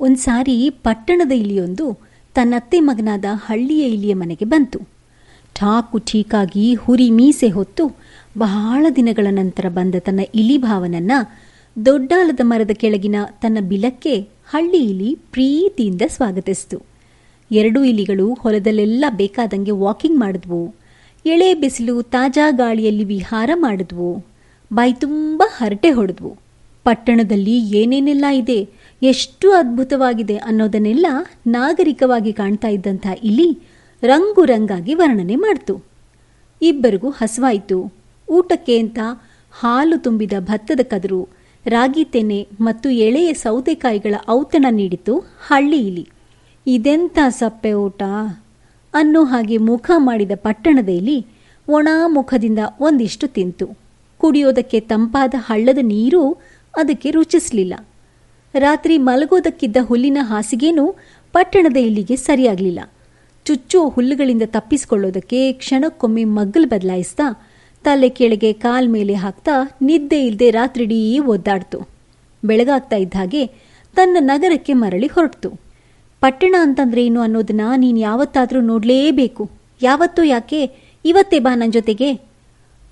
ಒಂದ್ಸಾರಿ ಪಟ್ಟಣದ ಇಲಿಯೊಂದು ತನ್ನತ್ತೆ ಮಗನಾದ ಹಳ್ಳಿಯ ಇಲಿಯ ಮನೆಗೆ ಬಂತು. ಠಾಕು ಠೀಕಾಗಿ ಹುರಿ ಮೀಸೆ ಹೊತ್ತು ಬಹಳ ದಿನಗಳ ನಂತರ ಬಂದ ತನ್ನ ಇಲಿ ಭಾವನನ್ನ ದೊಡ್ಡಾಲದ ಮರದ ಕೆಳಗಿನ ತನ್ನ ಬಿಲಕ್ಕೆ ಹಳ್ಳಿ ಇಲಿ ಪ್ರೀತಿಯಿಂದ ಸ್ವಾಗತಿಸಿತು. ಎರಡೂ ಇಲಿಗಳು ಹೊಲದಲ್ಲೆಲ್ಲ ಬೇಕಾದಂಗೆ ವಾಕಿಂಗ್ ಮಾಡಿದ್ವು. ಎಳೆ ಬಿಸಿಲು ತಾಜಾ ಗಾಳಿಯಲ್ಲಿ ವಿಹಾರ ಮಾಡಿದ್ವು. ಬಾಯಿ ತುಂಬ ಹರಟೆ ಹೊಡೆದ್ವು. ಪಟ್ಟಣದಲ್ಲಿ ಏನೇನೆಲ್ಲ ಇದೆ? ಎಷ್ಟು ಅದ್ಭುತವಾಗಿದೆ ಅನ್ನೋದನ್ನೆಲ್ಲ ನಾಗರಿಕವಾಗಿ ಕಾಣ್ತಾ ಇದ್ದಂಥ ಇಲಿ ರಂಗು ರಂಗಾಗಿ ವರ್ಣನೆ ಮಾಡ್ತು. ಇಬ್ಬರಿಗೂ ಹಸುವಾಯಿತು. ಊಟಕ್ಕೆ ಅಂತ ಹಾಲು ತುಂಬಿದ ಭತ್ತದ ಕದರು, ರಾಗಿ ತೆನೆ ಮತ್ತು ಎಳೆಯ ಸೌತೆಕಾಯಿಗಳ ಔತಣ ನೀಡಿತು ಹಳ್ಳಿ ಇಲಿ ಇದೆಂಥ ಸಪ್ಪೆ ಊಟ? ಅನ್ನೋ ಹಾಗೆ ಮುಖ ಮಾಡಿದ ಪಟ್ಟಣದ ಇಲಿ ಒಣ ಮುಖದಿಂದ ಒಂದಿಷ್ಟು ತಿಂತು. ಕುಡಿಯೋದಕ್ಕೆ ತಂಪಾದ ಹಳ್ಳದ ನೀರು ಅದಕ್ಕೆ ರುಚಿಸಲಿಲ್ಲ. ರಾತ್ರಿ ಮಲಗೋದಕ್ಕಿದ್ದ ಹುಲ್ಲಿನ ಹಾಸಿಗೆನೂ ಪಟ್ಟಣದ ಇಲ್ಲಿಗೆ ಸರಿಯಾಗಲಿಲ್ಲ. ಚುಚ್ಚುವ ಹುಲ್ಲುಗಳಿಂದ ತಪ್ಪಿಸಿಕೊಳ್ಳೋದಕ್ಕೆ ಕ್ಷಣಕ್ಕೊಮ್ಮೆ ಮಗ್ಗಲು ಬದಲಾಯಿಸ್ತಾ ತಲೆ ಕೆಳಗೆ ಕಾಲ್ ಮೇಲೆ ಹಾಕ್ತಾ ನಿದ್ದೆ ಇಲ್ಲದೆ ರಾತ್ರಿಡೀ ಒದ್ದಾಡ್ತು. ಬೆಳಗಾಗ್ತಾ ಇದ್ದ ಹಾಗೆ ತನ್ನ ನಗರಕ್ಕೆ ಮರಳಿ ಹೊರಟ್ತು. ಪಟ್ಟಣ ಅಂತಂದ್ರೆ ಏನು ಅನ್ನೋದನ್ನ ನೀನು ಯಾವತ್ತಾದರೂ ನೋಡಲೇಬೇಕು. ಯಾವತ್ತೂ ಯಾಕೆ ಇವತ್ತೇ ಬಾ ನನ್ನ ಜೊತೆಗೆ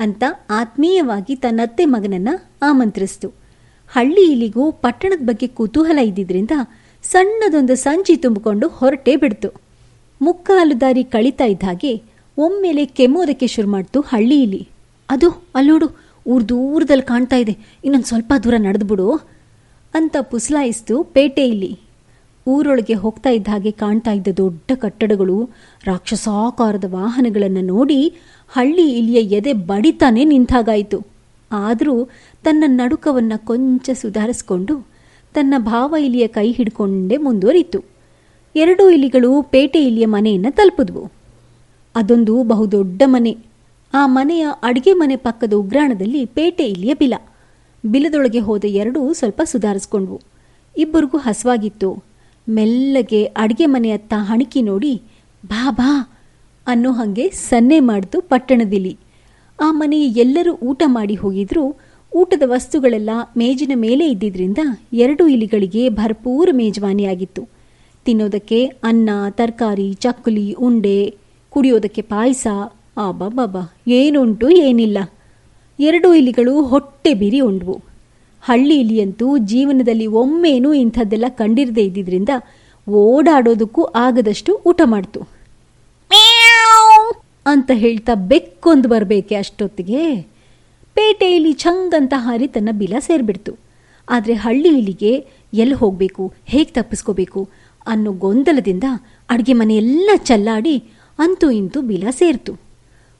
ಅಂತ ಆತ್ಮೀಯವಾಗಿ ತನ್ನತ್ತೆ ಮಗನನ್ನ ಆಮಂತ್ರಿಸ್ತು. ಹಳ್ಳಿ ಇಲಿಗೂ ಪಟ್ಟಣದ ಬಗ್ಗೆ ಕುತೂಹಲ ಇದ್ದಿದ್ರಿಂದ ಸಣ್ಣದೊಂದು ಸಂಚಿ ತುಂಬಿಕೊಂಡು ಹೊರಟೇ ಬಿಡ್ತು. ಮುಕ್ಕಾಲು ದಾರಿ ಕಳೀತಾ ಇದ್ದ ಹಾಗೆ ಒಮ್ಮೆಲೆ ಕೆಮ್ಮೋದಕ್ಕೆ ಶುರು ಮಾಡ್ತು ಹಳ್ಳಿ ಇಲ್ಲಿ ಅದು ಅಲ್ಲೋಡು ಊರ್ ದೂರದಲ್ಲಿ ಕಾಣ್ತಾ ಇದೆ. ಇನ್ನೊಂದು ಸ್ವಲ್ಪ ದೂರ ನಡೆದ್ಬಿಡು ಅಂತ ಪುಸಲಾಯಿಸ್ತು ಪೇಟೆ ಇಲ್ಲಿ ಊರೊಳಗೆ ಹೋಗ್ತಾ ಇದ್ದ ಹಾಗೆ ಕಾಣ್ತಾ ಇದ್ದ ದೊಡ್ಡ ಕಟ್ಟಡಗಳು, ರಾಕ್ಷಸಾಕಾರದ ವಾಹನಗಳನ್ನು ನೋಡಿ ಹಳ್ಳಿ ಇಲ್ಲಿಯ ಎದೆ ಬಡಿತಾನೆ ನಿಂತಾಗಾಯಿತು. ಆದರೂ ತನ್ನ ನಡುಕವನ್ನು ಕೊಂಚ ಸುಧಾರಿಸಿಕೊಂಡು ತನ್ನ ಭಾವ ಇಲಿಯ ಕೈ ಹಿಡ್ಕೊಂಡೇ ಮುಂದುವರಿತು. ಎರಡೂ ಇಲಿಗಳು ಪೇಟೆ ಇಲಿಯ ಮನೆಯನ್ನು ತಲುಪಿದ್ವು. ಅದೊಂದು ಬಹುದೊಡ್ಡ ಮನೆ. ಆ ಮನೆಯ ಅಡಿಗೆ ಮನೆ ಪಕ್ಕದ ಉಗ್ರಾಣದಲ್ಲಿ ಪೇಟೆ ಇಲಿಯ ಬಿಲ. ಬಿಲದೊಳಗೆ ಹೋದ ಎರಡೂ ಸ್ವಲ್ಪ ಸುಧಾರಿಸ್ಕೊಂಡ್ವು. ಇಬ್ಬರಿಗೂ ಹಸವಾಗಿತ್ತು. ಮೆಲ್ಲಗೆ ಅಡಿಗೆ ಮನೆಯತ್ತ ಹಣಕಿ ನೋಡಿ ಬಾ ಬಾ ಅನ್ನೋ ಹಾಗೆ ಸನ್ನೆ ಮಾಡಿತು ಪಟ್ಟಣದಿಲಿ. ಆ ಮನೆಯ ಎಲ್ಲರೂ ಊಟ ಮಾಡಿ ಹೋಗಿದ್ರು. ಊಟದ ವಸ್ತುಗಳೆಲ್ಲ ಮೇಜಿನ ಮೇಲೆ ಇದ್ದಿದ್ರಿಂದ ಎರಡು ಇಲಿಗಳಿಗೆ ಭರ್ಪೂರ ಮೇಜವಾನಿಯಾಗಿತ್ತು. ತಿನ್ನೋದಕ್ಕೆ ಅನ್ನ, ತರಕಾರಿ, ಚಕ್ಕುಲಿ, ಉಂಡೆ, ಕುಡಿಯೋದಕ್ಕೆ ಪಾಯಸ ಆಬಾಬಾಬಾ ಏನುಂಟು ಏನಿಲ್ಲ. ಎರಡು ಇಲಿಗಳು ಹೊಟ್ಟೆ ಬಿರಿ ಉಂಡ್ವು. ಹಳ್ಳಿ ಇಲಿಯಂತೂ ಜೀವನದಲ್ಲಿ ಒಮ್ಮೇನೂ ಇಂಥದ್ದೆಲ್ಲ ಕಂಡಿರದೇ ಇದ್ದಿದ್ರಿಂದ ಓಡಾಡೋದಕ್ಕೂ ಆಗದಷ್ಟು ಊಟ ಮಾಡ್ತು. ಅಂತ ಹೇಳ್ತಾ ಬೆಕ್ಕೊಂದು ಬರಬೇಕೆ ಅಷ್ಟೊತ್ತಿಗೆ. ಪೇಟೆಯಲ್ಲಿ ಇಲಿ ಛಂಗಂತ ಹಾರಿ ತನ್ನ ಬಿಲ ಸೇರಿಬಿಡ್ತು. ಆದರೆ ಹಳ್ಳಿ ಇಲಿಗೆ ಎಲ್ಲಿ ಹೋಗಬೇಕು, ಹೇಗೆ ತಪ್ಪಿಸ್ಕೋಬೇಕು ಅನ್ನೋ ಗೊಂದಲದಿಂದ ಅಡುಗೆ ಮನೆಯೆಲ್ಲ ಚಲ್ಲಾಡಿ ಅಂತೂ ಇಂತೂ ಬಿಲ ಸೇರ್ತು.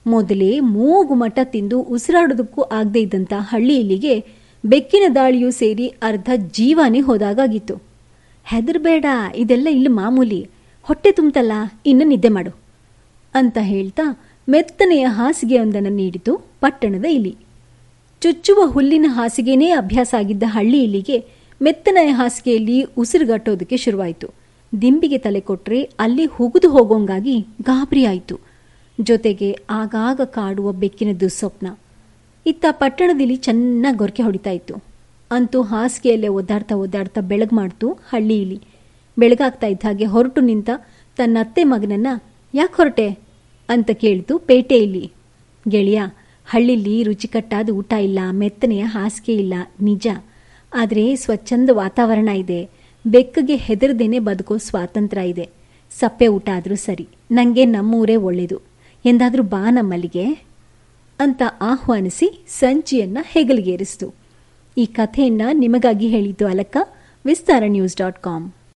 ಮೊದಲೇ ಮೂಗು ಮಠ ತಿಂದು ಉಸಿರಾಡೋದಕ್ಕೂ ಆಗದೇ ಇದ್ದಂಥ ಹಳ್ಳಿ ಇಲಿಗೆ ಬೆಕ್ಕಿನ ದಾಳಿಯೂ ಸೇರಿ ಅರ್ಧ ಜೀವನೇ ಹೋದಾಗಾಗಿತ್ತು. ಹೆದರ್ಬೇಡ, ಇದೆಲ್ಲ ಇಲ್ಲಿ ಮಾಮೂಲಿ. ಹೊಟ್ಟೆ ತುಂಬ್ತಲ್ಲ, ಇನ್ನು ನಿದ್ದೆ ಮಾಡು. ಅಂತ ಹೇಳ್ತಾ ಮೆತ್ತನೆಯ ಹಾಸಿಗೆಯೊಂದನ್ನು ನೀಡಿತು ಪಟ್ಟಣದ ಇಲಿ. ಚುಚ್ಚುವ ಹುಲ್ಲಿನ ಹಾಸಿಗೆನೇ ಅಭ್ಯಾಸ ಆಗಿದ್ದ ಹಳ್ಳಿ ಇಲಿಗೆ ಮೆತ್ತನೆಯ ಹಾಸಿಗೆಯಲ್ಲಿ ಉಸಿರುಗಟ್ಟೋದಕ್ಕೆ ಶುರುವಾಯಿತು. ದಿಂಬಿಗೆ ತಲೆ ಕೊಟ್ಟರೆ ಅಲ್ಲಿ ಹುಗಿದು ಹೋಗೋಂಗಾಗಿ ಗಾಬರಿಯಾಯಿತು ಜೊತೆಗೆ ಆಗಾಗ ಕಾಡುವ ಬೆಕ್ಕಿನ ದುಸ್ವಪ್ನ ಇತ್ತ ಪಟ್ಟಣದಲ್ಲಿ ಚೆನ್ನಾಗಿ ಗೊರಕೆ ಹೊಡಿತಾ ಇತ್ತು. ಅಂತೂ ಹಾಸಿಗೆಯಲ್ಲೇ ಒದ್ದಾಡ್ತಾ ಒದ್ದಾಡ್ತಾ ಬೆಳಗ್ ಮಾಡ್ತು ಹಳ್ಳಿ ಇಲಿ. ಬೆಳಗಾಗ್ತಾ ಇದ್ದ ಹಾಗೆ ಹೊರಟು ನಿಂತ ತನ್ನ ಅತ್ತೆ ಮಗನನ್ನ, ಯಾಕೆ ಹೊರಟೆ? ಅಂತ ಕೇಳಿತು ಪೇಟೆಯಲ್ಲಿ ಗೆಳೆಯ, ಹಳ್ಳಿಲಿ ರುಚಿಕಟ್ಟಾದ ಊಟ ಇಲ್ಲ, ಮೆತ್ತನೆಯ ಹಾಸಿಗೆ ಇಲ್ಲ, ನಿಜ. ಆದರೆ ಸ್ವಚ್ಛಂದ ವಾತಾವರಣ ಇದೆ. ಬೆಕ್ಕಗೆ ಹೆದರದೇನೆ ಬದುಕೋ ಸ್ವಾತಂತ್ರ್ಯ ಇದೆ. ಸಪ್ಪೆ ಊಟ ಆದರೂ ಸರಿ ನನಗೆ ನಮ್ಮೂರೇ ಒಳ್ಳೆಯದು ಎಂದಾದರೂ ಬಾ ನಮ್ಮಲ್ಲಿಗೆ? ಅಂತ ಆಹ್ವಾನಿಸಿ ಸಂಚಿಯನ್ನು ಹೆಗಲಿಗೇರಿಸಿತು. ಈ ಕಥೆಯನ್ನು ನಿಮಗಾಗಿ ಹೇಳಿದ್ದು Alakka Vistara news dot com.